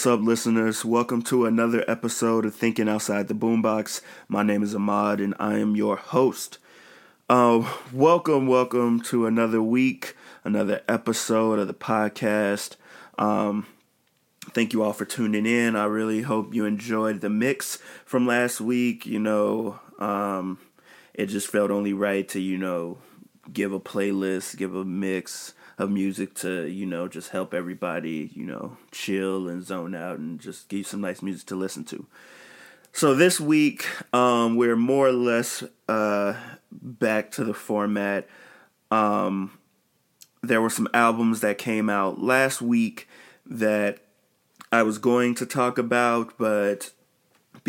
What's up, listeners? Welcome to another episode of Thinking Outside the Boombox. My name is Ahmad, and I am your host. Uh, welcome, welcome to another week, another episode of the podcast. Um, thank you all for tuning in. I really hope you enjoyed the mix from last week. You know, um, it just felt only right to, you know, give a playlist, give a mix of music to you know just help everybody you know chill and zone out and just give you some nice music to listen to. So this week um, we're more or less uh, back to the format. Um, there were some albums that came out last week that i was going to talk about but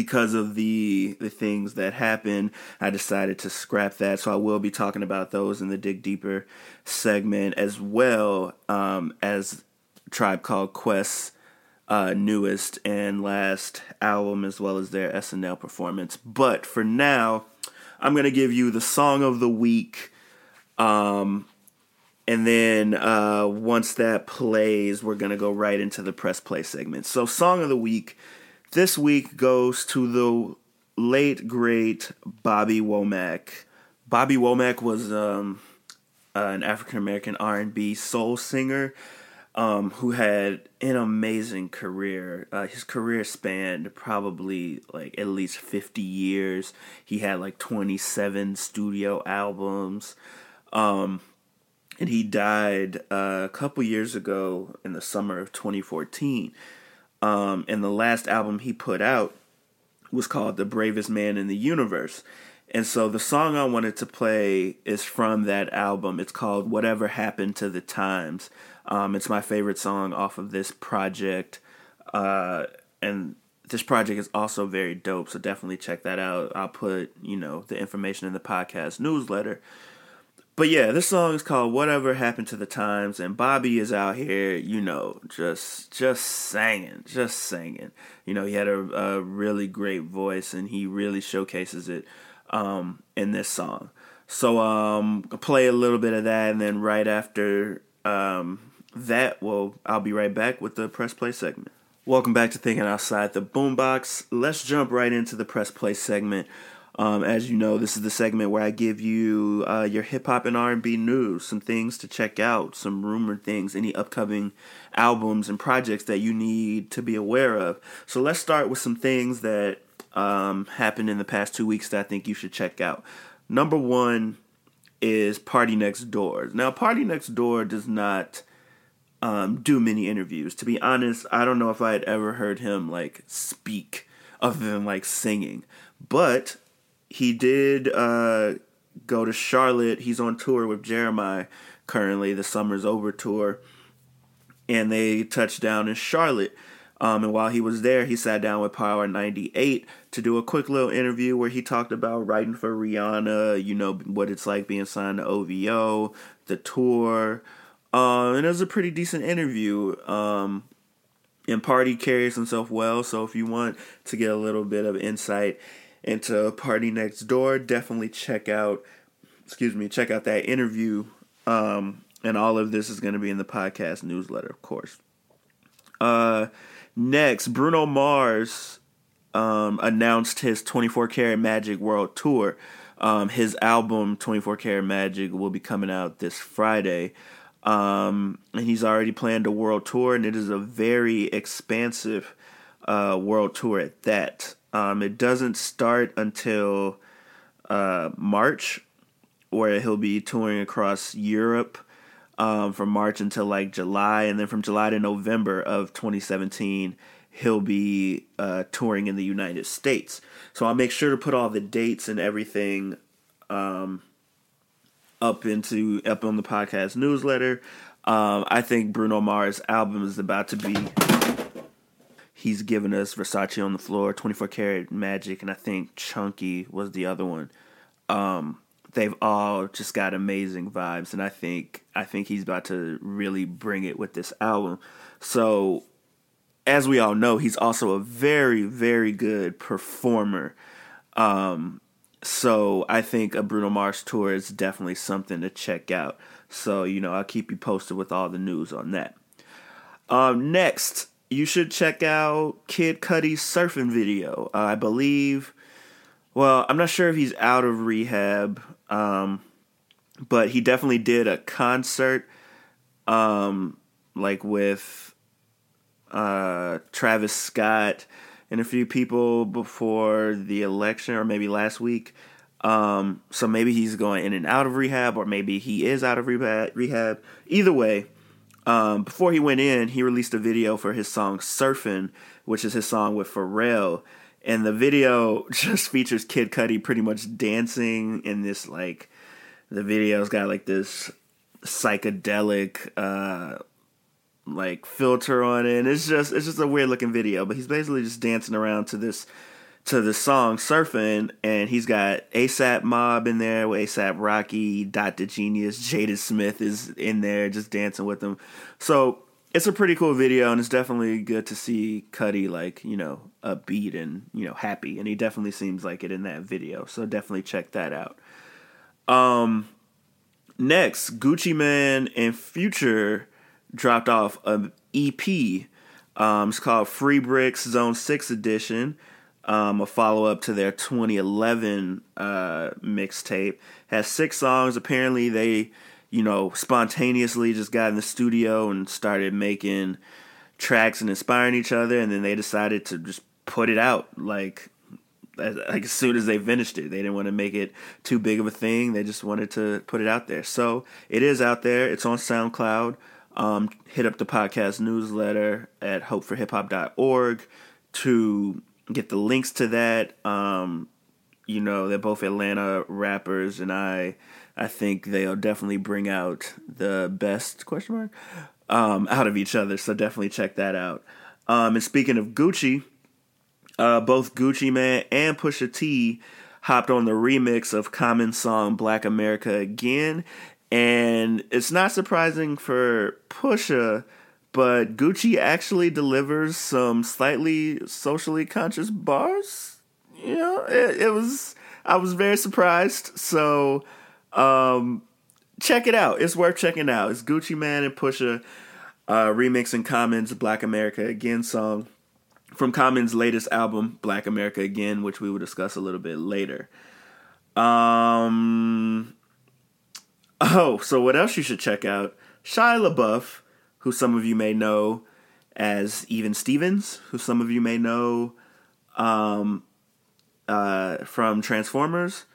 because of the the things that happened, I decided to scrap that. So I will be talking about those in the dig deeper segment as well um, as Tribe Called Quest's uh, newest and last album, as well as their SNL performance. But for now, I'm gonna give you the song of the week. Um, and then uh, once that plays, we're gonna go right into the press play segment. So, song of the week this week goes to the late great Bobby Womack. Bobby Womack was um, uh, an African American R and B soul singer um, who had an amazing career. Uh, his career spanned probably like at least fifty years. He had like twenty seven studio albums. Um, and he died uh, a couple years ago in the summer of 2014. Um, and the last album he put out was called The Bravest Man in the Universe. And so the song I wanted to play is from that album. It's called Whatever Happened to the Times. Um, it's my favorite song off of this project. Uh, and this project is also very dope, so definitely check that out. I'll put, you know, the information in the podcast newsletter. But yeah, this song is called "Whatever Happened to the Times," and Bobby is out here, you know, just just singing, just singing. You know, he had a, a really great voice, and he really showcases it um, in this song. So um, play a little bit of that, and then right after um, that, well, I'll be right back with the press play segment. Welcome back to Thinking Outside the Boombox. Let's jump right into the press play segment. Um, as you know, this is the segment where I give you uh, your hip hop and R and B news, some things to check out, some rumored things, any upcoming albums and projects that you need to be aware of. So let's start with some things that um, happened in the past two weeks that I think you should check out. Number one is Party Next Door. Now, Party Next Door does not um, do many interviews. To be honest, I don't know if I had ever heard him like speak other than like singing, but he did uh, go to Charlotte. He's on tour with Jeremih currently, the Summer's Over tour. and they touched down in Charlotte. Um, and while he was there, he sat down with Power 98 to do a quick little interview where he talked about writing for Rihanna, you know, what it's like being signed to OVO, the tour. Uh, and it was a pretty decent interview. Um, and Party carries himself well, so if you want to get a little bit of insight into Party Next Door, definitely check out, excuse me, check out that interview. Um, and all of this is going to be in the podcast newsletter, of course. Uh, next, Bruno Mars um, announced his 24 Karat Magic World Tour. Um, his album 24 Karat Magic will be coming out this Friday. Um, and he's already planned a world tour, and it is a very expansive uh, world tour at that. Um, it doesn't start until uh, March, where he'll be touring across Europe um, from March until like July, and then from July to November of 2017, he'll be uh, touring in the United States. So I'll make sure to put all the dates and everything um, up into up on the podcast newsletter. Um, I think Bruno Mars' album is about to be. He's given us Versace on the floor, 24 Karat Magic, and I think Chunky was the other one. Um, they've all just got amazing vibes, and I think I think he's about to really bring it with this album. So as we all know, he's also a very, very good performer. Um, so I think a Bruno Mars tour is definitely something to check out. So, you know, I'll keep you posted with all the news on that. Um, next, you should check out Kid Cudi's surfing video. Uh, I believe, well, I'm not sure if he's out of rehab, um, but he definitely did a concert, um, like with uh, Travis Scott and a few people before the election, or maybe last week. Um, so maybe he's going in and out of rehab, or maybe he is out of rehab. Either way, um, before he went in, he released a video for his song "Surfing," which is his song with Pharrell. And the video just features Kid Cudi pretty much dancing in this like the video's got like this psychedelic uh like filter on it. And it's just it's just a weird looking video, but he's basically just dancing around to this to the song surfing and he's got ASAP Mob in there with ASAP Rocky, Dr. Genius, Jada Smith is in there just dancing with him. So it's a pretty cool video and it's definitely good to see Cudi like, you know, upbeat and, you know, happy. And he definitely seems like it in that video. So definitely check that out. Um next, Gucci Mane and Future dropped off an EP. Um, it's called Free Bricks Zone 6 Edition, um, a follow up to their 2011 uh, mixtape. Has six songs. Apparently, they, you know, spontaneously just got in the studio and started making tracks and inspiring each other, and then they decided to just put it out like as, like as soon as they finished it. They didn't want to make it too big of a thing. They just wanted to put it out there. So it is out there. It's on SoundCloud um, hit up the podcast newsletter at hopeforhiphop.org to get the links to that. Um, you know, they're both Atlanta rappers, and I, I think they'll definitely bring out the best question mark um, out of each other. So definitely check that out. Um, and speaking of Gucci, uh, both Gucci Mane and Pusha T hopped on the remix of Common song Black America Again and it's not surprising for Pusha, but Gucci actually delivers some slightly socially conscious bars. You know, it, it was I was very surprised. So um, check it out. It's worth checking out. It's Gucci Mane and Pusha uh, remixing Common's Black America Again song from Common's latest album, Black America Again, which we will discuss a little bit later. Um Oh, so what else you should check out? Shia LaBeouf, who some of you may know as Even Stevens, who some of you may know um, uh, from Transformers,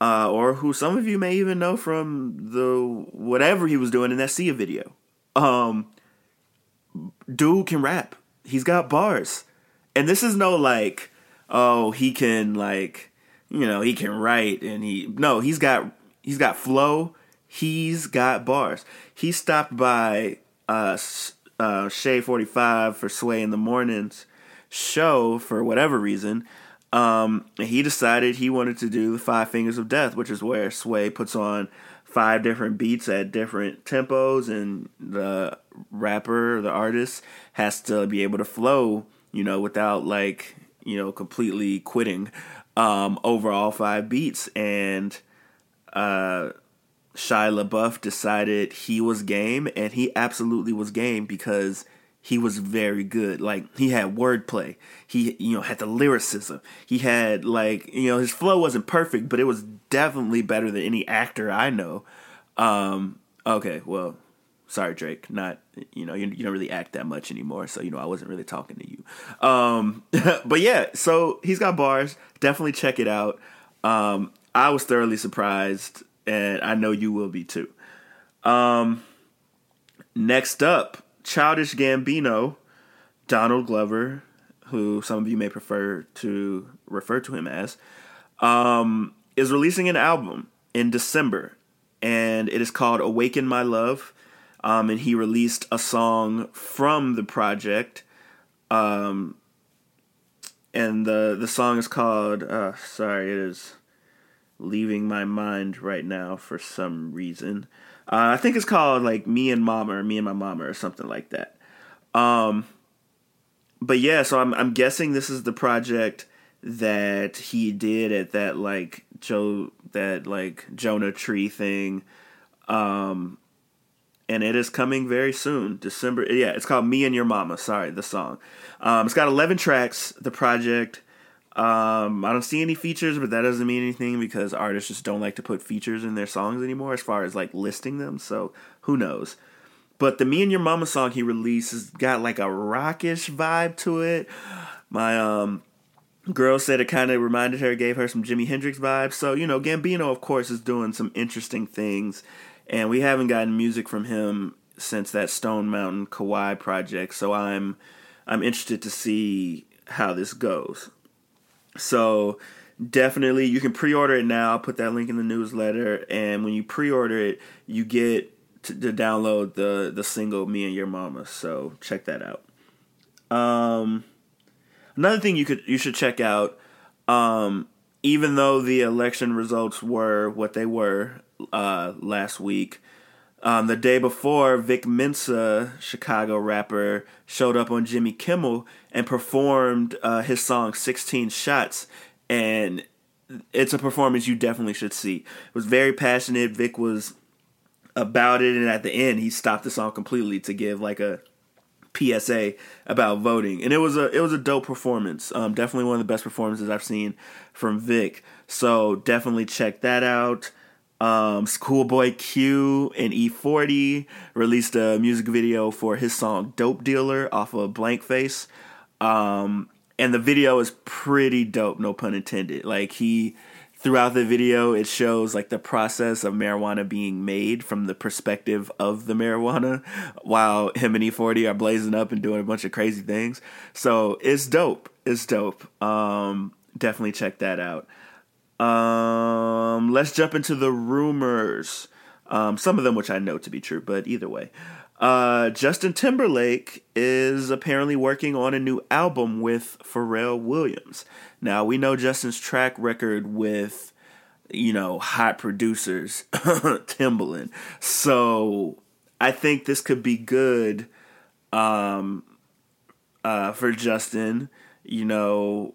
uh, or who some of you may even know from the whatever he was doing in that Sia video. Um, dude can rap. He's got bars, and this is no like, oh, he can like, you know, he can write, and he no, he's got he's got flow, he's got bars. He stopped by uh, uh, Shade 45 for Sway in the Mornings show for whatever reason. Um, he decided he wanted to do the Five Fingers of Death, which is where Sway puts on five different beats at different tempos, and the rapper, the artist, has to be able to flow, you know, without like, you know, completely quitting um, over all five beats. And uh, Shia LaBeouf decided he was game, and he absolutely was game because he was very good. Like he had wordplay. He you know had the lyricism. He had like you know his flow wasn't perfect, but it was definitely better than any actor I know. Um, okay, well, sorry Drake, not you know you, you don't really act that much anymore, so you know I wasn't really talking to you. Um, but yeah, so he's got bars. Definitely check it out. Um, I was thoroughly surprised, and I know you will be too. Um, next up, Childish Gambino, Donald Glover, who some of you may prefer to refer to him as, um, is releasing an album in December, and it is called Awaken My Love. Um, and he released a song from the project. Um, and the the song is called uh, sorry, it is leaving my mind right now for some reason. Uh, I think it's called like Me and Mama or Me and My Mama or something like that. Um, but yeah, so I'm I'm guessing this is the project that he did at that like Joe that like Jonah Tree thing. Um, and it is coming very soon, December. Yeah, it's called Me and Your Mama. Sorry, the song. Um, it's got 11 tracks. The project. Um, I don't see any features, but that doesn't mean anything because artists just don't like to put features in their songs anymore, as far as like listing them. So who knows? But the Me and Your Mama song he released has got like a rockish vibe to it. My um girl said it kind of reminded her, gave her some Jimi Hendrix vibes. So you know, Gambino of course is doing some interesting things, and we haven't gotten music from him since that Stone Mountain Kauai project. So I'm I'm interested to see how this goes. So definitely you can pre-order it now. I'll put that link in the newsletter and when you pre-order it, you get to, to download the the single Me and Your Mama. So check that out. Um another thing you could you should check out um even though the election results were what they were uh, last week, um, the day before, Vic Mensa, Chicago rapper, showed up on Jimmy Kimmel and performed uh, his song 16 Shots. And it's a performance you definitely should see. It was very passionate. Vic was about it. And at the end, he stopped the song completely to give like a PSA about voting. And it was a it was a dope performance. Um, definitely one of the best performances I've seen from Vic. So definitely check that out. Um, Schoolboy Q and E40 released a music video for his song Dope Dealer off of Blank Face. Um, and the video is pretty dope, no pun intended. Like he throughout the video it shows like the process of marijuana being made from the perspective of the marijuana while him and E40 are blazing up and doing a bunch of crazy things. So it's dope. It's dope. Um, definitely check that out. Um, let's jump into the rumors. Um, some of them which I know to be true, but either way. Uh, Justin Timberlake is apparently working on a new album with Pharrell Williams. Now, we know Justin's track record with, you know, hot producers, Timbaland. So I think this could be good um, uh, for Justin. You know,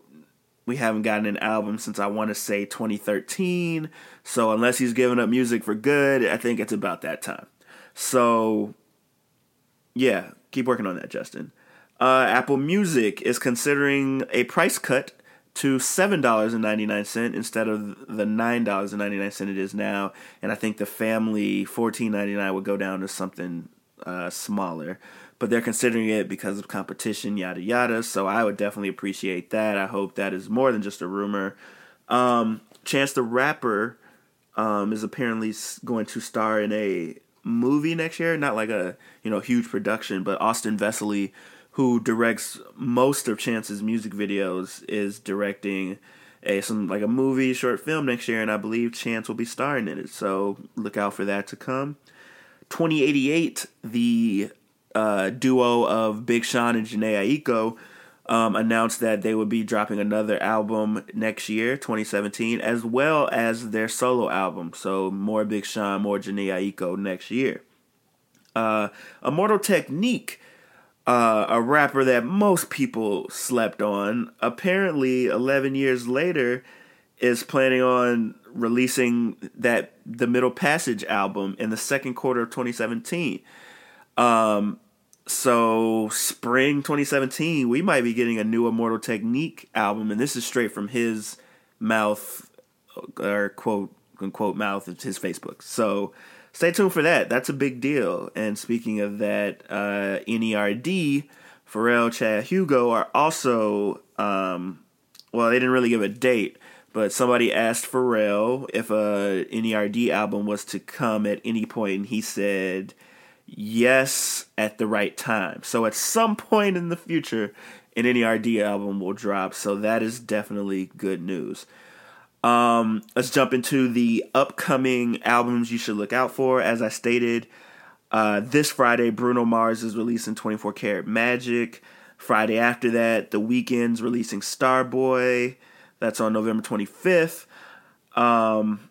we haven't gotten an album since I want to say 2013. So unless he's giving up music for good, I think it's about that time. So yeah, keep working on that, Justin. Uh, Apple Music is considering a price cut to seven dollars and ninety nine cent instead of the nine dollars and ninety nine cent it is now, and I think the family fourteen ninety nine would go down to something uh, smaller but they're considering it because of competition, yada yada. So I would definitely appreciate that. I hope that is more than just a rumor. Um, Chance the Rapper um, is apparently going to star in a movie next year, not like a you know huge production, but Austin Vesely, who directs most of Chance's music videos, is directing a some like a movie short film next year, and I believe Chance will be starring in it. So look out for that to come. Twenty88, the uh, duo of Big Sean and Jhené Aiko um, announced that they would be dropping another album next year, 2017, as well as their solo album. So more Big Sean, more Jhené Aiko next year. Uh, Immortal Technique, uh, a rapper that most people slept on, apparently 11 years later is planning on releasing that the Middle Passage album in the second quarter of 2017. Um, so spring 2017, we might be getting a new Immortal Technique album, and this is straight from his mouth or quote unquote mouth. It's his Facebook. So stay tuned for that. That's a big deal. And speaking of that, uh, NERD, Pharrell, Chad Hugo are also um, well, they didn't really give a date, but somebody asked Pharrell if a NERD album was to come at any point, and he said yes at the right time. So at some point in the future, an NERD album will drop. So that is definitely good news. Um, let's jump into the upcoming albums you should look out for. As I stated, uh, this Friday, Bruno Mars is releasing 24 Karat Magic. Friday after that, The Weeknd's releasing Starboy. That's on November 25th. Um,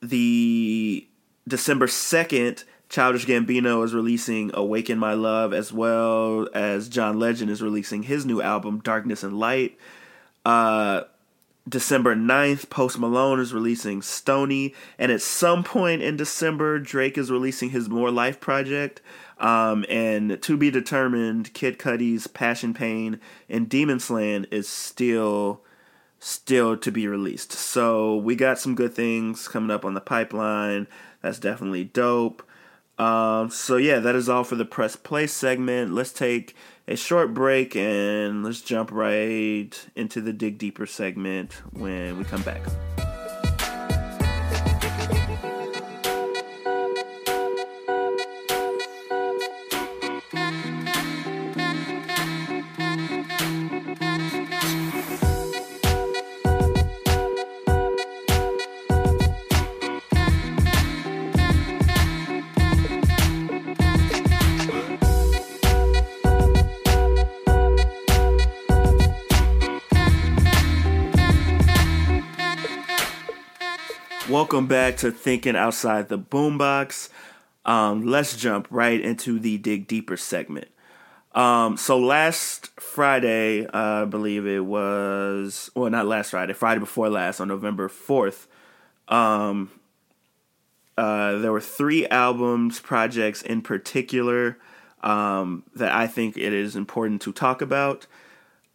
the December 2nd, Childish Gambino is releasing Awaken My Love, as well as John Legend is releasing his new album, Darkness and Light. Uh, December 9th, Post Malone is releasing Stoney. And at some point in December, Drake is releasing his More Life project. Um, and to be determined, Kid Cudi's Passion Pain and Demon Slaying is still still to be released. So we got some good things coming up on the pipeline. That's definitely dope. Um, so yeah, that is all for the press play segment. Let's take a short break and let's jump right into the dig deeper segment when we come back. Welcome back to Thinking Outside the Boombox. Um, let's jump right into the Dig Deeper segment. Um, so last Friday, uh, I believe it was, well, not last Friday, Friday before last, on November 4th, um, uh, there were three albums, projects in particular, um, that I think it is important to talk about.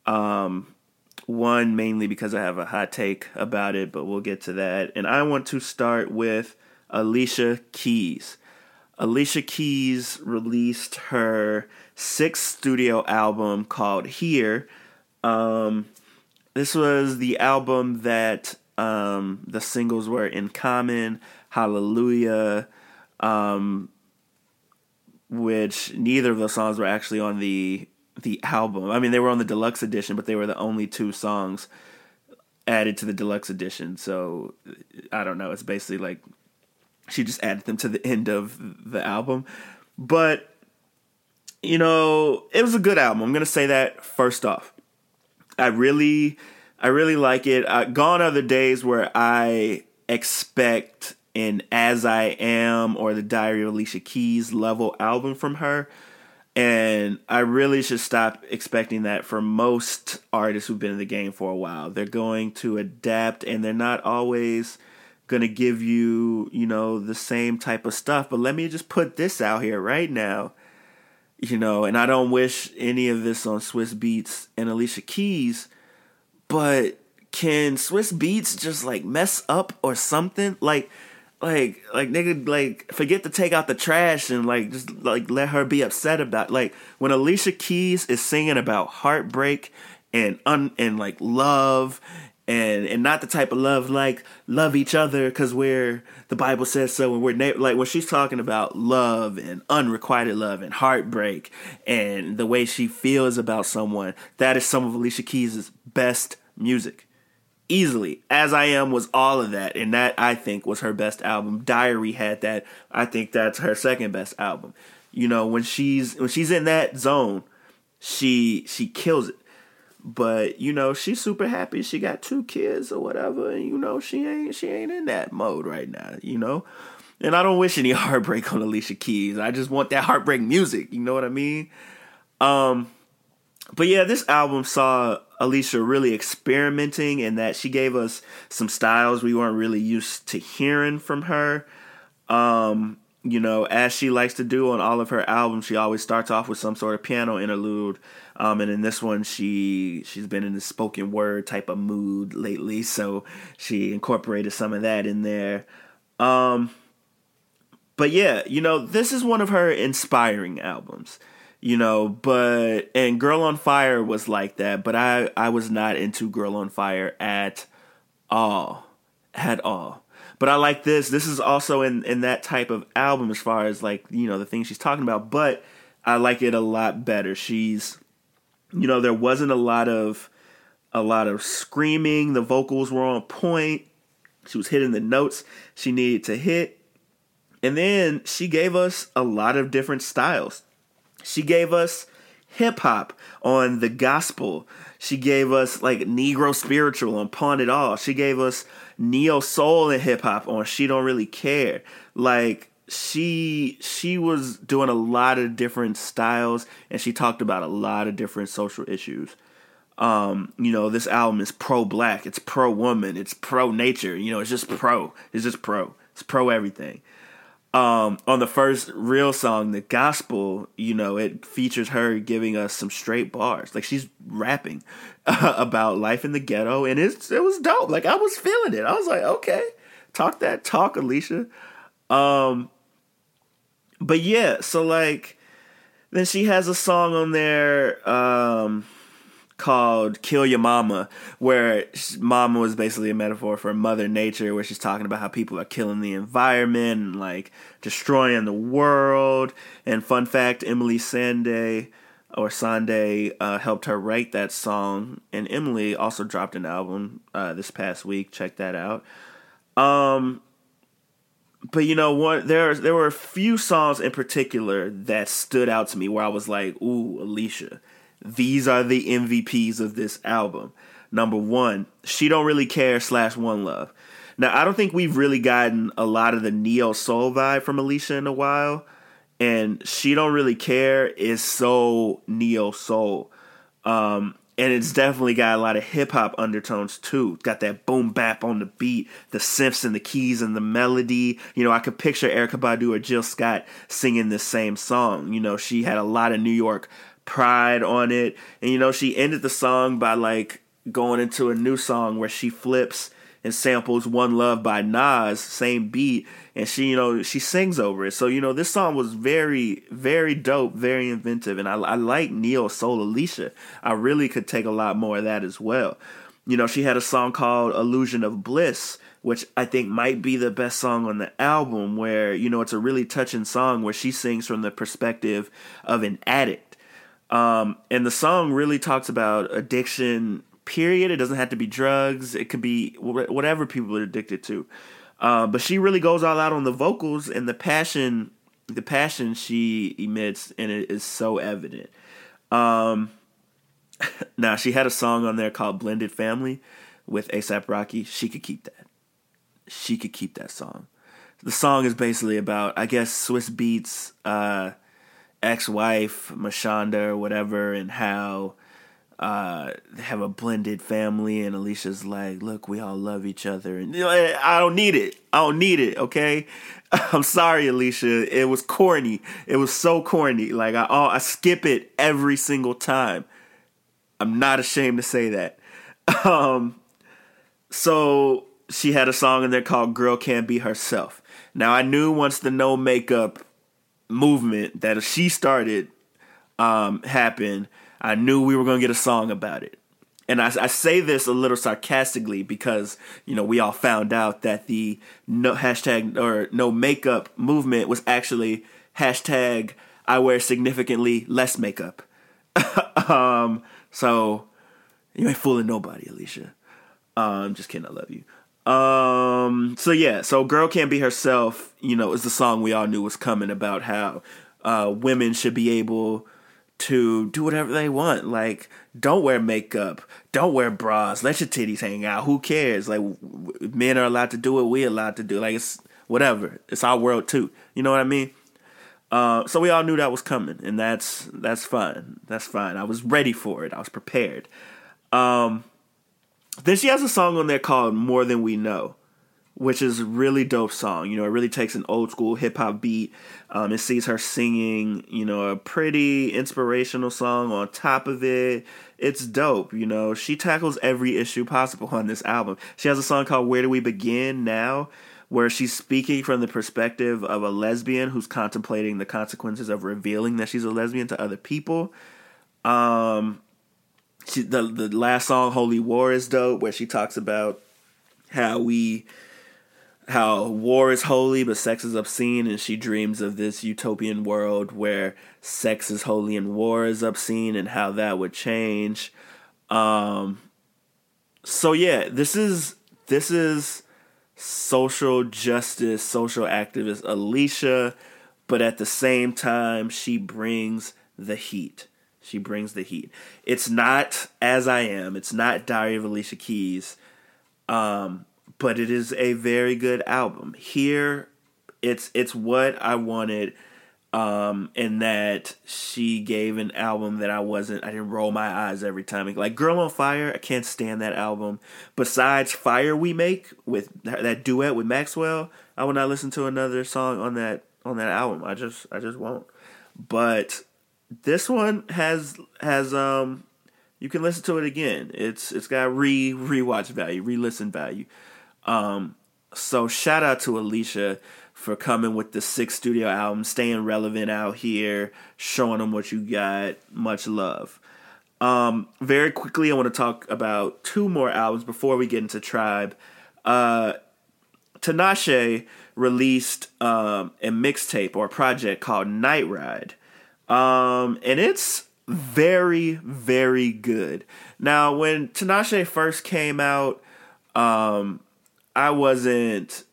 Um, one, mainly because I have a hot take about it, but we'll get to that. And I want to start with Alicia Keys. Alicia Keys released her sixth studio album called Here. Um, this was the album that um, the singles were In Common, Hallelujah, um, which neither of those songs were actually on the the album. I mean, they were on the deluxe edition, but they were the only two songs added to the deluxe edition. So I don't know. It's basically like she just added them to the end of the album. But you know, it was a good album. I'm gonna say that first off. I really, I really like it. Uh, gone are the days where I expect an As I Am or the Diary of Alicia Keys level album from her. And I really should stop expecting that for most artists who've been in the game for a while. They're going to adapt and they're not always going to give you, you know, the same type of stuff. But let me just put this out here right now. You know, and I don't wish any of this on Swizz Beatz and Alicia Keys, but can Swizz Beatz just like mess up or something? Like like like nigga like forget to take out the trash and like just like let her be upset about like when Alicia Keys is singing about heartbreak and un and like love and and not the type of love like love each other because we're the Bible says so and we're na- like when she's talking about love and unrequited love and heartbreak and the way she feels about someone that is some of Alicia Keys' best music easily. As I Am was all of that, and that I think was her best album. Diary had that. I think that's her second best album. You know, when she's when she's in that zone, she she kills it. But you know, she's super happy. She got two kids or whatever, and you know, she ain't she ain't in that mode right now. You know, and I don't wish any heartbreak on Alicia Keys. I just want that heartbreak music. You know what I mean? Um, but yeah, this album saw Alicia really experimenting in that she gave us some styles we weren't really used to hearing from her. Um, you know, as she likes to do on all of her albums, she always starts off with some sort of piano interlude. Um, and in this one, she she's been in the spoken word type of mood lately, so she incorporated some of that in there. Um, but yeah, you know, this is one of her inspiring albums you know but and girl on fire was like that but i i was not into girl on fire at all at all. But i like this. This is also in in that type of album as far as like you know the things she's talking about but i like it a lot better. She's you know there wasn't a lot of a lot of screaming. The vocals were on point. She was hitting the notes she needed to hit. And then she gave us a lot of different styles she gave us hip hop on the gospel. She gave us like Negro spiritual on Pawn It All. She gave us neo soul and hip hop on She Don't Really Care. Like she she was doing a lot of different styles and she talked about a lot of different social issues. Um, you know, this album is pro black, it's pro woman, it's pro nature, you know, it's just pro. It's just pro. It's pro everything um, on the first real song, the gospel, you know, it features her giving us some straight bars. Like she's rapping uh, about life in the ghetto, and it's it was dope. Like I was feeling it. I was like, okay, talk that talk, Alicia. Um, but yeah, so like, then she has a song on there. Um, called Kill Your Mama, where mama was basically a metaphor for Mother Nature, where she's talking about how people are killing the environment and like destroying the world. And fun fact Emily Sandé or Sandé uh, helped her write that song. And Emily also dropped an album uh, this past week. Check that out. Um, but you know what? There there were a few songs in particular that stood out to me where I was like, "Ooh, Alicia." These are the MVPs of this album. Number one, She Don't Really Care slash One Love. Now, I don't think we've really gotten a lot of the neo soul vibe from Alicia in a while. And She Don't Really Care is so neo soul. Um, and it's definitely got a lot of hip hop undertones too. got that boom bap on the beat, the synths and the keys and the melody. You know, I could picture Erykah Badu or Jill Scott singing this same song. You know, she had a lot of New York pride on it. And you know, she ended the song by like going into a new song where she flips and samples One Love by Nas, same beat, and she, you know, she sings over it. So, you know, this song was very, very dope, very inventive, and I, I like Neo Soul Alicia. I really could take a lot more of that as well. You know, she had a song called Illusion of Bliss, which I think might be the best song on the album, where, you know, it's a really touching song where she sings from the perspective of an addict um, and the song really talks about addiction, period. It doesn't have to be drugs, it could be whatever people are addicted to. Uh, but she really goes all out on the vocals and the passion, the passion she emits, and it is so evident. Um, now, she had a song on there called Blended Family with ASAP Rocky. She could keep that. She could keep that song. The song is basically about, I guess, Swizz Beatz. Uh, ex-wife Mashonda or whatever, and how uh, they have a blended family, and Alicia's like, "Look, we all love each other," and you know, I don't need it. I don't need it. Okay, I'm sorry, Alicia. It was corny. It was so corny. Like I, I skip it every single time. I'm not ashamed to say that. Um, so she had a song in there called "Girl Can't Be Herself." Now I knew once the no makeup movement that she started um, happened, I knew we were going to get a song about it. And I, I, say this a little sarcastically because you know we all found out that the no hashtag or no makeup movement was actually hashtag I wear significantly less makeup. um, so you ain't fooling nobody, Alicia. Um, just kidding. I love you. Um, so yeah, so girl can't be herself. You know, is the song we all knew was coming about how uh, women should be able to do whatever they want. Like, don't wear makeup, don't wear bras, let your titties hang out. Who cares? Like, men are allowed to do it, we allowed to do. Like, it's whatever. It's our world too. You know what I mean? Uh, so we all knew that was coming, and that's that's fine. That's fine. I was ready for it. I was prepared. Um, then she has a song on there called "More Than We Know," which is a really dope song. You know, it really takes an old school hip hop beat. Um, it sees her singing, you know, a pretty inspirational song on top of it. It's dope. You know, she tackles every issue possible on this album. She has a song called "Where Do We Begin Now." Where she's speaking from the perspective of a lesbian who's contemplating the consequences of revealing that she's a lesbian to other people. Um, she, the the last song, "Holy War," is dope, where she talks about how we how war is holy but sex is obscene and she dreams of this utopian world where sex is holy and war is obscene and how that would change. Um so yeah this is this is social justice social activist alicia but at the same time she brings the heat she brings the heat it's not as i am it's not diary of alicia keys um but it is a very good album. Here, it's it's what I wanted, um, in that she gave an album that I wasn't. I didn't roll my eyes every time. Like "Girl on Fire," I can't stand that album. Besides "Fire We Make" with that duet with Maxwell, I will not listen to another song on that on that album. I just I just won't. But this one has has um you can listen to it again. It's it's got re rewatch value, re listen value. Um, so shout out to Alicia for coming with the sixth studio album, staying relevant out here, showing them what you got. Much love. Um, very quickly, I want to talk about two more albums before we get into Tribe. Uh, Tinashe released um, a mixtape or a project called Night Ride, um, and it's very, very good. Now, when Tinashe first came out, um, I wasn't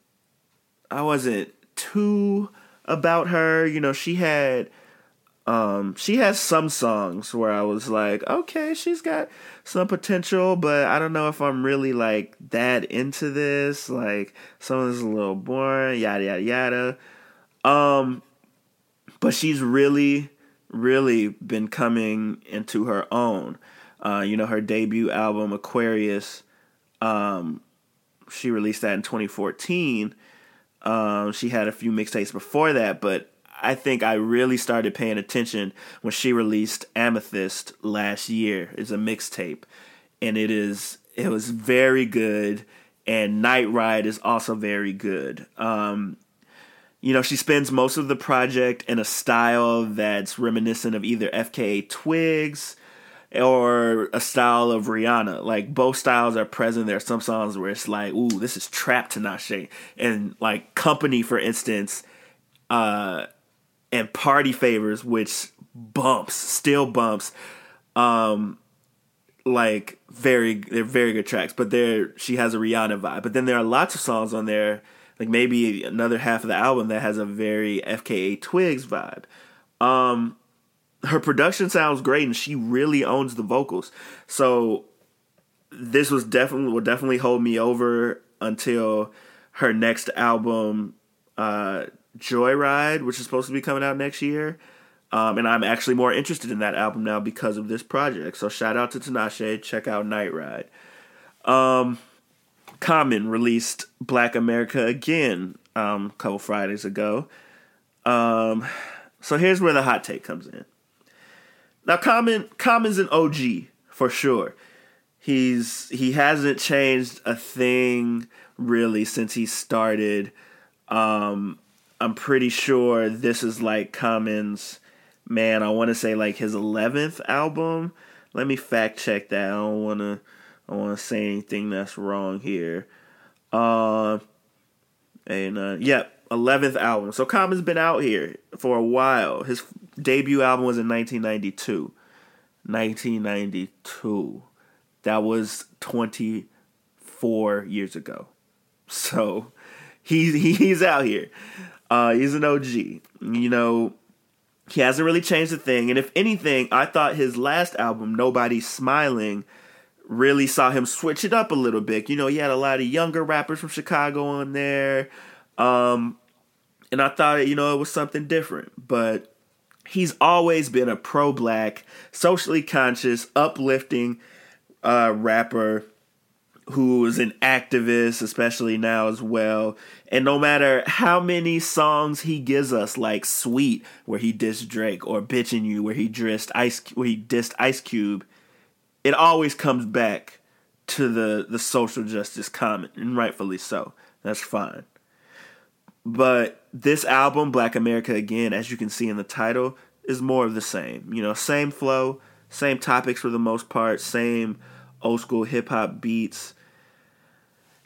I wasn't too about her. You know, she had um she has some songs where I was like, okay, she's got some potential, but I don't know if I'm really like that into this. Like some of this is a little boring, yada yada yada. Um but she's really really been coming into her own. Uh, you know, her debut album Aquarius um she released that in 2014. Um, she had a few mixtapes before that, but I think I really started paying attention when she released Amethyst last year. It's a mixtape, and it is it was very good. And Night Ride is also very good. Um, you know, she spends most of the project in a style that's reminiscent of either FKA Twigs or a style of Rihanna. Like both styles are present. There are some songs where it's like, ooh, this is trap Tinashe. And like Company, for instance, uh, and Party Favors, which bumps, still bumps. Um, like very they're very good tracks, but there she has a Rihanna vibe. But then there are lots of songs on there, like maybe another half of the album that has a very FKA Twigs vibe. Um, her production sounds great and she really owns the vocals. So this was definitely will definitely hold me over until her next album, uh, Joyride, which is supposed to be coming out next year. Um, and I'm actually more interested in that album now because of this project. So shout out to Tinashe. Check out Night Ride. Um, Common released Black America again um, a couple Fridays ago. Um, so here's where the hot take comes in. Now, Common Common's an OG for sure. He's he hasn't changed a thing really since he started. Um, I'm pretty sure this is like Common's man. I want to say like his 11th album. Let me fact check that. I don't want to. I want to say anything that's wrong here. Uh, and uh, yeah, 11th album. So Common's been out here for a while. His debut album was in 1992. 1992. That was 24 years ago. So he's he's out here. Uh, he's an OG. You know, he hasn't really changed a thing. And if anything, I thought his last album, Nobody's Smiling, really saw him switch it up a little bit. You know, he had a lot of younger rappers from Chicago on there. Um, and I thought, you know, it was something different. But he's always been a pro black, socially conscious, uplifting uh, rapper who is an activist, especially now as well. And no matter how many songs he gives us, like "Sweet," where he dissed Drake, or "Bitchin' You," where he dissed Ice, where he dissed Ice Cube, it always comes back to the the social justice comment, and rightfully so. That's fine. But this album, Black America Again, as you can see in the title, is more of the same. You know, same flow, same topics for the most part, same old school hip hop beats.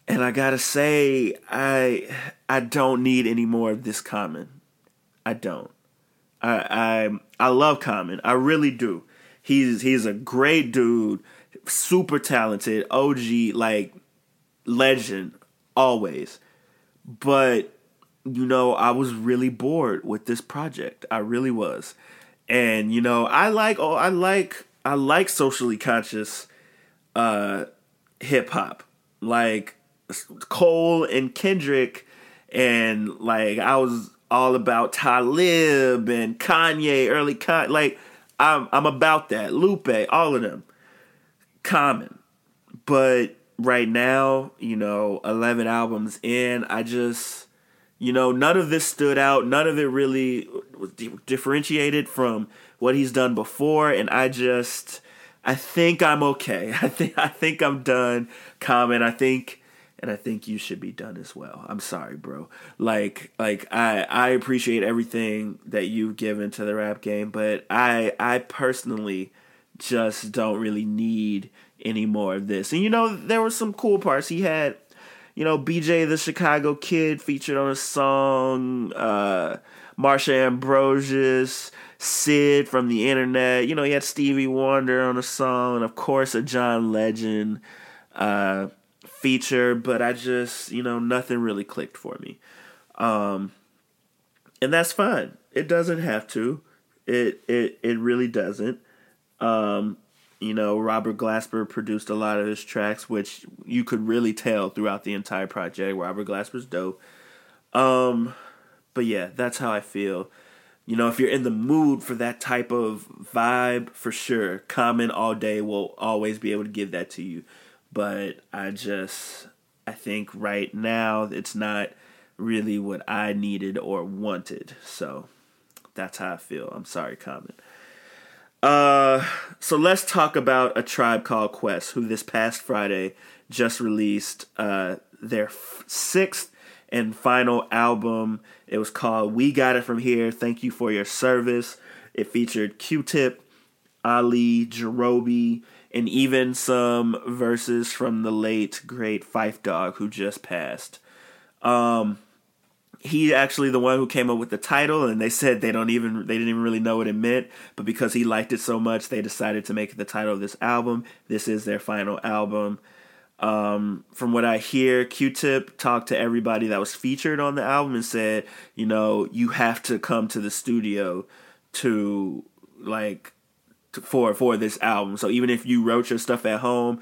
And I gotta say, I I don't need any more of this Common. I don't. I I I love Common. I really do. He's he's a great dude, super talented, OG like legend always. But you know, I was really bored with this project. I really was. And you know, I like oh, I like I like socially conscious uh hip hop. Like Cole and Kendrick and like I was all about Talib and Kanye, early Kanye. Like I'm I'm about that. Lupe, all of them. Common. But right now, you know, 11 albums in, I just you know, none of this stood out. None of it really was differentiated from what he's done before, and I just, I think I'm okay. I think I think I'm done. Common. I think, and I think you should be done as well. I'm sorry, bro. Like, like I I appreciate everything that you've given to the rap game, but I I personally just don't really need any more of this. And you know, there were some cool parts. He had you know, BJ the Chicago Kid featured on a song, uh, Marsha Ambrosius, Syd from the internet. You know, he had Stevie Wonder on a song, and of course a John Legend uh, feature. But I just, you know, nothing really clicked for me, um, and that's fine. It doesn't have to. It it it really doesn't. Um, you know, Robert Glasper produced a lot of his tracks, which you could really tell throughout the entire project. Robert Glasper's dope. Um, but yeah, that's how I feel. You know, if you're in the mood for that type of vibe, for sure, Common All Day will always be able to give that to you. But I just, I think right now it's not really what I needed or wanted. So that's how I feel. I'm sorry, Common. Uh, so let's talk about a tribe called Quest, who this past Friday just released uh, their f- sixth and final album. It was called "We Got It From Here." Thank you for your service. It featured Q-Tip, Ali, Jarobi, and even some verses from the late great Phife Dawg who just passed. Um, he actually the one who came up with the title and they said they don't even they didn't even really know what it meant but because he liked it so much they decided to make it the title of this album this is their final album um, from what i hear q-tip talked to everybody that was featured on the album and said you know you have to come to the studio to like to, for for this album so even if you wrote your stuff at home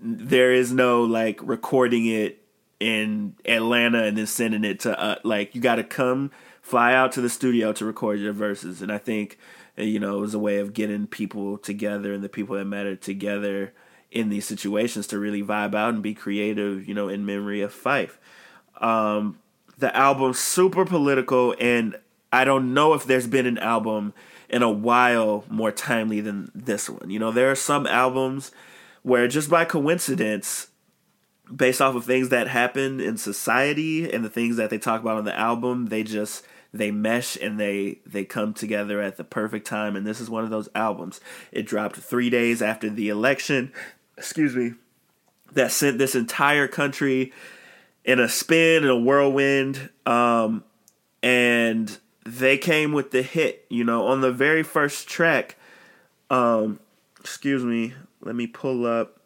there is no like recording it in Atlanta and then sending it to uh, like you got to come fly out to the studio to record your verses and I think uh, you know it was a way of getting people together and the people that matter together in these situations to really vibe out and be creative you know in memory of Phife. um, the album super political and I don't know if there's been an album in a while more timely than this one. You know there are some albums where just by coincidence based off of things that happen in society and the things that they talk about on the album they just they mesh and they they come together at the perfect time. And this is one of those albums. It dropped three days after the election excuse me that sent this entire country in a spin in a whirlwind. Um, and they came with the hit you know on the very first track um, excuse me let me pull up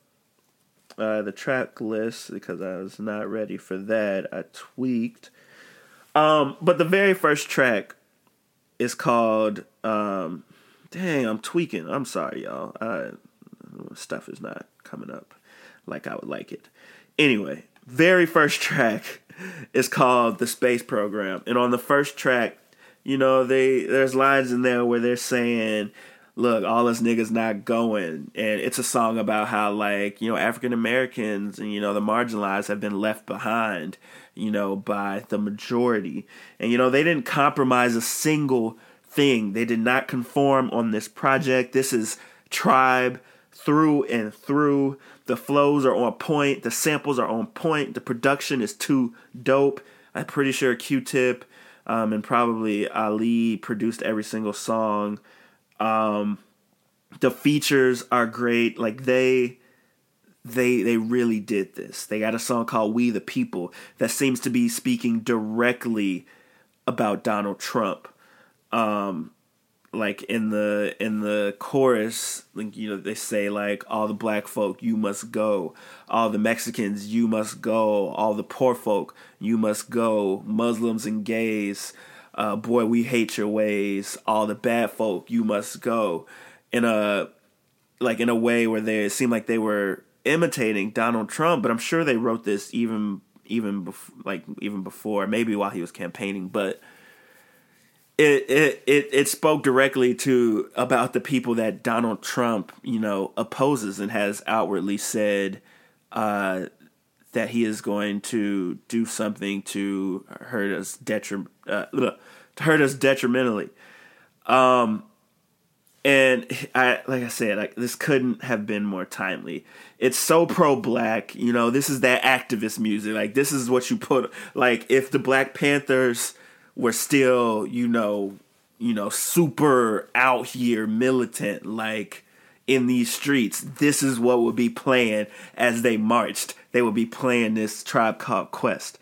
uh, the track list because I was not ready for that. I tweaked. Um, but the very first track, is called um, dang, I'm tweaking. I'm sorry, y'all. I, stuff is not coming up like I would like it. Anyway, very first track is called The Space Program. And on the first track, you know, they there's lines in there where they're saying, look, all us niggas not going. And it's a song about how like, you know, African Americans and, you know, the marginalized have been left behind, you know, by the majority. And, you know, they didn't compromise a single thing. They did not conform on this project. This is tribe through and through. The flows are on point. The samples are on point. The production is too dope. I'm pretty sure Q-Tip um, and probably Ali produced every single song. Um, the features are great. Like they, they, they really did this. They got a song called "We the People" that seems to be speaking directly about Donald Trump. Um, like in the in the chorus like you know they say like all the black folk you must go. All the mexicans you must go. All the poor folk you must go. Muslims and gays uh, boy we hate your ways. All the bad folk you must go. In a like in a way where they seemed like they were imitating donald trump but i'm sure they wrote this even even bef- like even before maybe while he was campaigning but it, it it it spoke directly to about the people that Donald Trump, you know, opposes and has outwardly said uh, that he is going to do something to hurt us detri- uh, to hurt us detrimentally. Um, and I like I said, like this couldn't have been more timely. It's so pro black, you know. This is that activist music. Like this is what you put. Like if the Black Panthers were still, you know, you know, super out here militant like in these streets. This is what would be playing as they marched. They would be playing this tribe called Quest.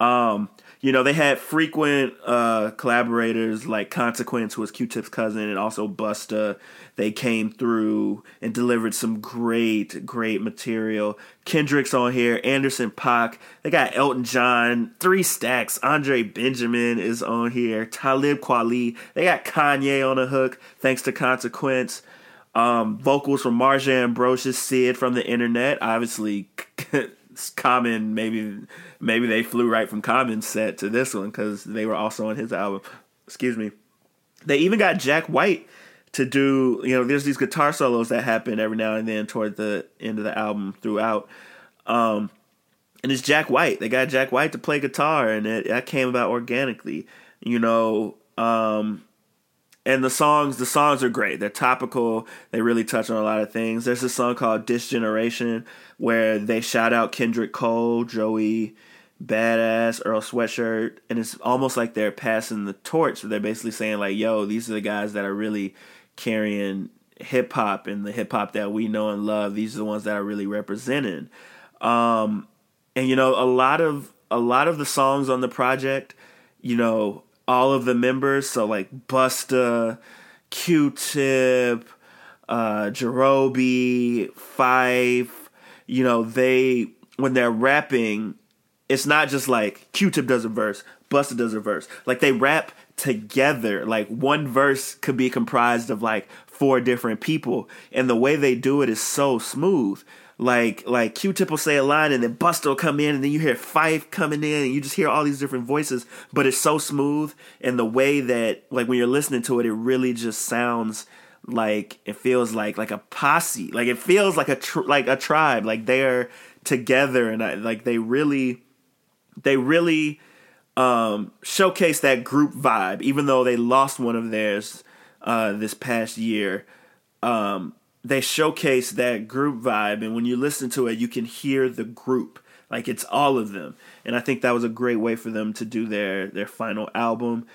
Um, you know, they had frequent uh, collaborators like Consequence, who was Q-Tip's cousin, and also Busta. They came through and delivered some great, great material. Kendrick's on here, Anderson .Paak. They got Elton John, three stacks. Andre Benjamin is on here. Talib Kweli. They got Kanye on the hook, thanks to Consequence. Um, vocals from Marsha Ambrosius, Syd from the internet. Obviously, Common maybe maybe they flew right from Common set to this one because they were also on his album. Excuse me. They even got Jack White to do. You know, there's these guitar solos that happen every now and then toward the end of the album throughout. Um, and it's Jack White. They got Jack White to play guitar, and it that came about organically. You know, um, and the songs the songs are great. They're topical. They really touch on a lot of things. There's a song called Dis Generation where they shout out kendrick cole joey badass earl sweatshirt and it's almost like they're passing the torch. They're basically saying like yo these are the guys that are really carrying hip hop and the hip hop that we know and love. These are the ones that are really representing. Um and you know a lot of a lot of the songs on the project you know all of the members. So like Busta, Q-Tip, uh, Jarobi, Phife, you know, they when they're rapping, it's not just like Q-Tip does a verse, Busta does a verse. Like they rap together. Like one verse could be comprised of like four different people, and the way they do it is so smooth like like Q-Tip will say a line and then Busta will come in and then you hear Phife coming in and you just hear all these different voices, but it's so smooth and the way that like when you're listening to it, it really just sounds like it feels like like a posse, like it feels like a tr- like a tribe, like they're together and I, like they really they really um, showcase that group vibe, even though they lost one of theirs uh, this past year. Um, they showcase that group vibe and when you listen to it you can hear the group. Like it's all of them. And i think that was a great way for them to do their their final album.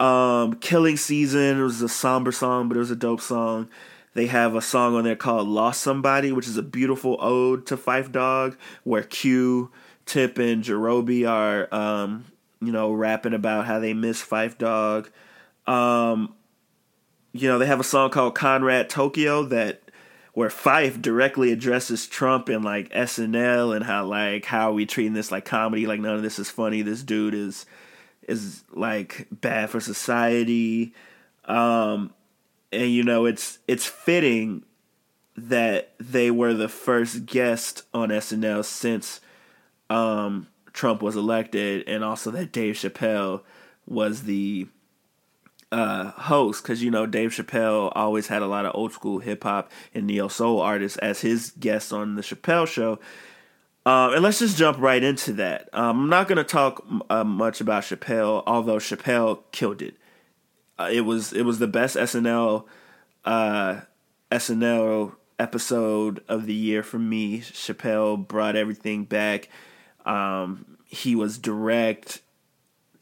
Um killing season was a somber song but it was a dope song. They have a song on there called lost somebody which is a beautiful ode to Phife Dawg where q tip and Jarobi are um you know rapping about how they miss Phife Dawg um you know they have a song called conrad tokyo that where Phife directly addresses Trump in like SNL and how like how are we treating this like comedy? Like none of this is funny. This dude is is like bad for society. Um, and you know, it's it's fitting that they were the first guest on SNL since um, Trump was elected, and also that Dave Chappelle was the uh, host because you know Dave Chappelle always had a lot of old school hip hop and neo soul artists as his guests on the Chappelle Show. Um, and let's just jump right into that. Um, I'm not going to talk uh, much about Chappelle, although Chappelle killed it. Uh, it was it was the best SNL uh, SNL episode of the year for me. Chappelle brought everything back. Um, he was direct,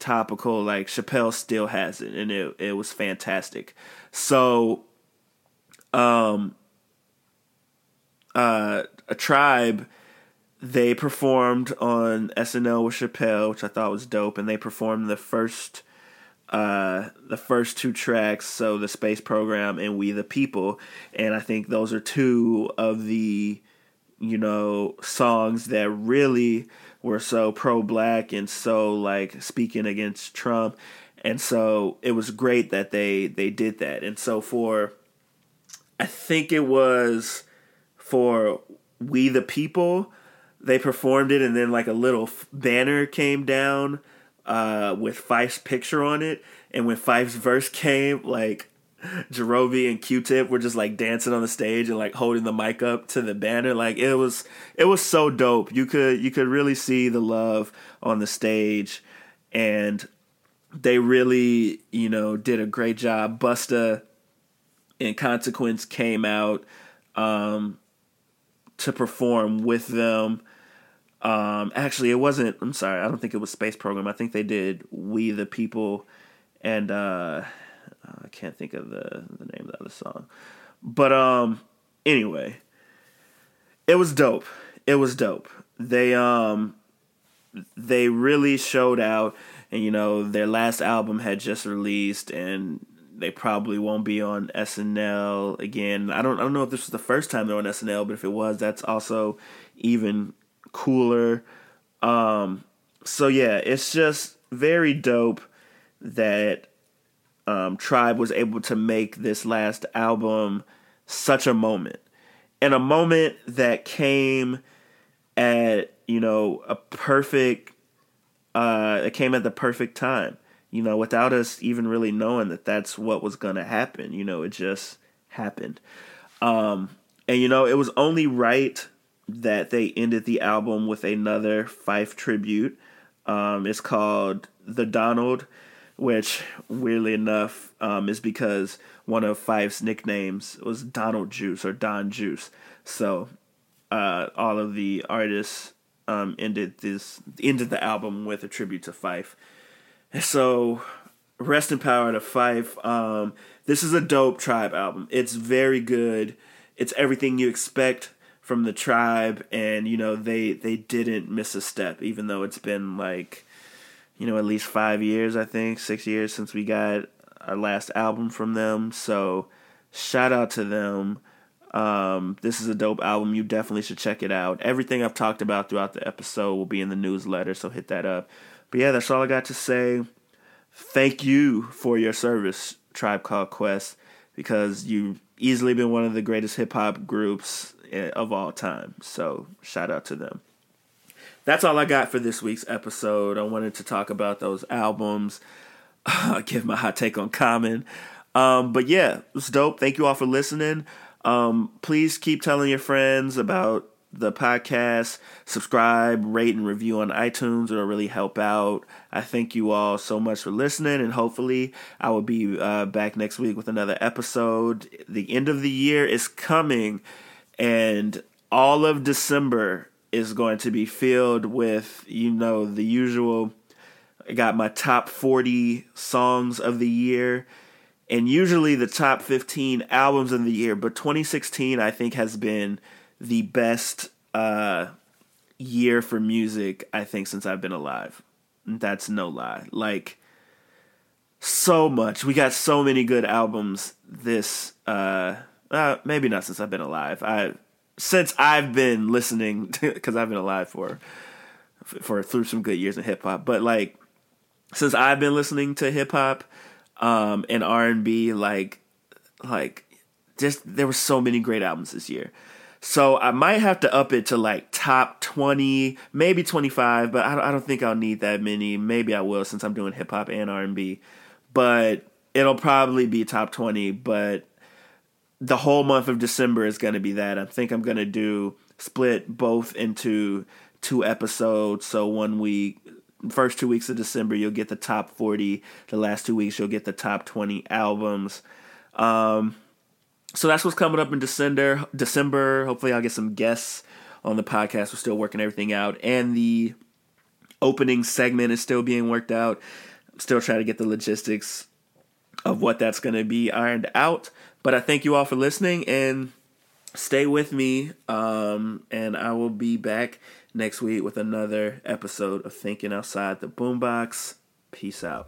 topical. Like Chappelle still has it, and it it was fantastic. So, um, uh, a tribe. They performed on SNL with Chappelle, which I thought was dope, and they performed the first uh, the first two tracks, so the space program and We the People, and I think those are two of the you know songs that really were so pro black and so like speaking against Trump, and so it was great that they they did that, and so for I think it was for We the People, they performed it, and then like a little banner came down uh, with Phife's picture on it. And when Phife's verse came, like Jarobi and Q-Tip were just like dancing on the stage and like holding the mic up to the banner. Like it was, it was so dope. You could you could really see the love on the stage, and they really you know did a great job. Busta and Consequence came out um, to perform with them. Um, actually, it wasn't. I'm sorry. I don't think it was Space Program. I think they did We the People, and uh, can't think of the the name of the other song. But um, anyway, it was dope. It was dope. They um, they really showed out, and you know their last album had just released, and they probably won't be on SNL again. I don't I don't know if this was the first time they're on SNL, but if it was, that's also even cooler. Um, so yeah, it's just very dope that um, Tribe was able to make this last album such a moment, and a moment that came at you know a perfect. Uh, it came at the perfect time, you know, without us even really knowing that that's what was gonna happen. You know, it just happened, um, and you know, it was only right that they ended the album with another Phife tribute. Um, it's called The Donald, which weirdly enough um, is because one of Phife's nicknames was Donald Juice or Don Juice. So uh, all of the artists um, ended this ended the album with a tribute to Phife. So rest in power to Phife. Um, this is a dope tribe album. It's very good. It's everything you expect from the tribe and you know they they didn't miss a step even though it's been like you know at least 5 years I think 6 years since we got our last album from them. So shout out to them. Um, this is a dope album. You definitely should check it out. Everything I've talked about throughout the episode will be in the newsletter so hit that up. But yeah that's all I got to say. Thank you for your service Tribe Called Quest because you've easily been one of the greatest hip hop groups Eh, of all time. So shout out to them. That's all I got for this week's episode. I wanted to talk about those albums, give my hot take on Common. Um, but yeah, it was dope. Thank you all for listening. Um, please keep telling your friends about the podcast. Subscribe, rate, and review on iTunes. It'll really help out. I thank you all so much for listening, and hopefully, I will be uh, back next week with another episode. The end of the year is coming and all of December is going to be filled with you know the usual. I got my top 40 songs of the year and usually the top 15 albums of the year but 2016 I think has been the best uh, year for music I think since I've been alive. That's no lie. Like so much. We got so many good albums this uh uh, maybe not since I've been alive. I since I've been listening because I've been alive for for through some good years in hip hop. But like since I've been listening to hip hop, um, and R and B. Like, like, just there were so many great albums this year. So I might have to up it to like top twenty, maybe twenty five, but I don't, think I'll need that many. Maybe I will since I'm doing hip hop and R and B, but it'll probably be top twenty. But the whole month of December is going to be that. I think I'm going to do split both into two episodes. So one week, first two weeks of December, you'll get the top 40. The last two weeks, you'll get the top 20 albums. Um, so that's what's coming up in December. December. Hopefully, I'll get some guests on the podcast. We're still working everything out, and the opening segment is still being worked out. I'm still trying to get the logistics of what that's going to be ironed out. But I thank you all for listening and stay with me. Um, and I will be back next week with another episode of Thinking Outside the Boombox. Peace out.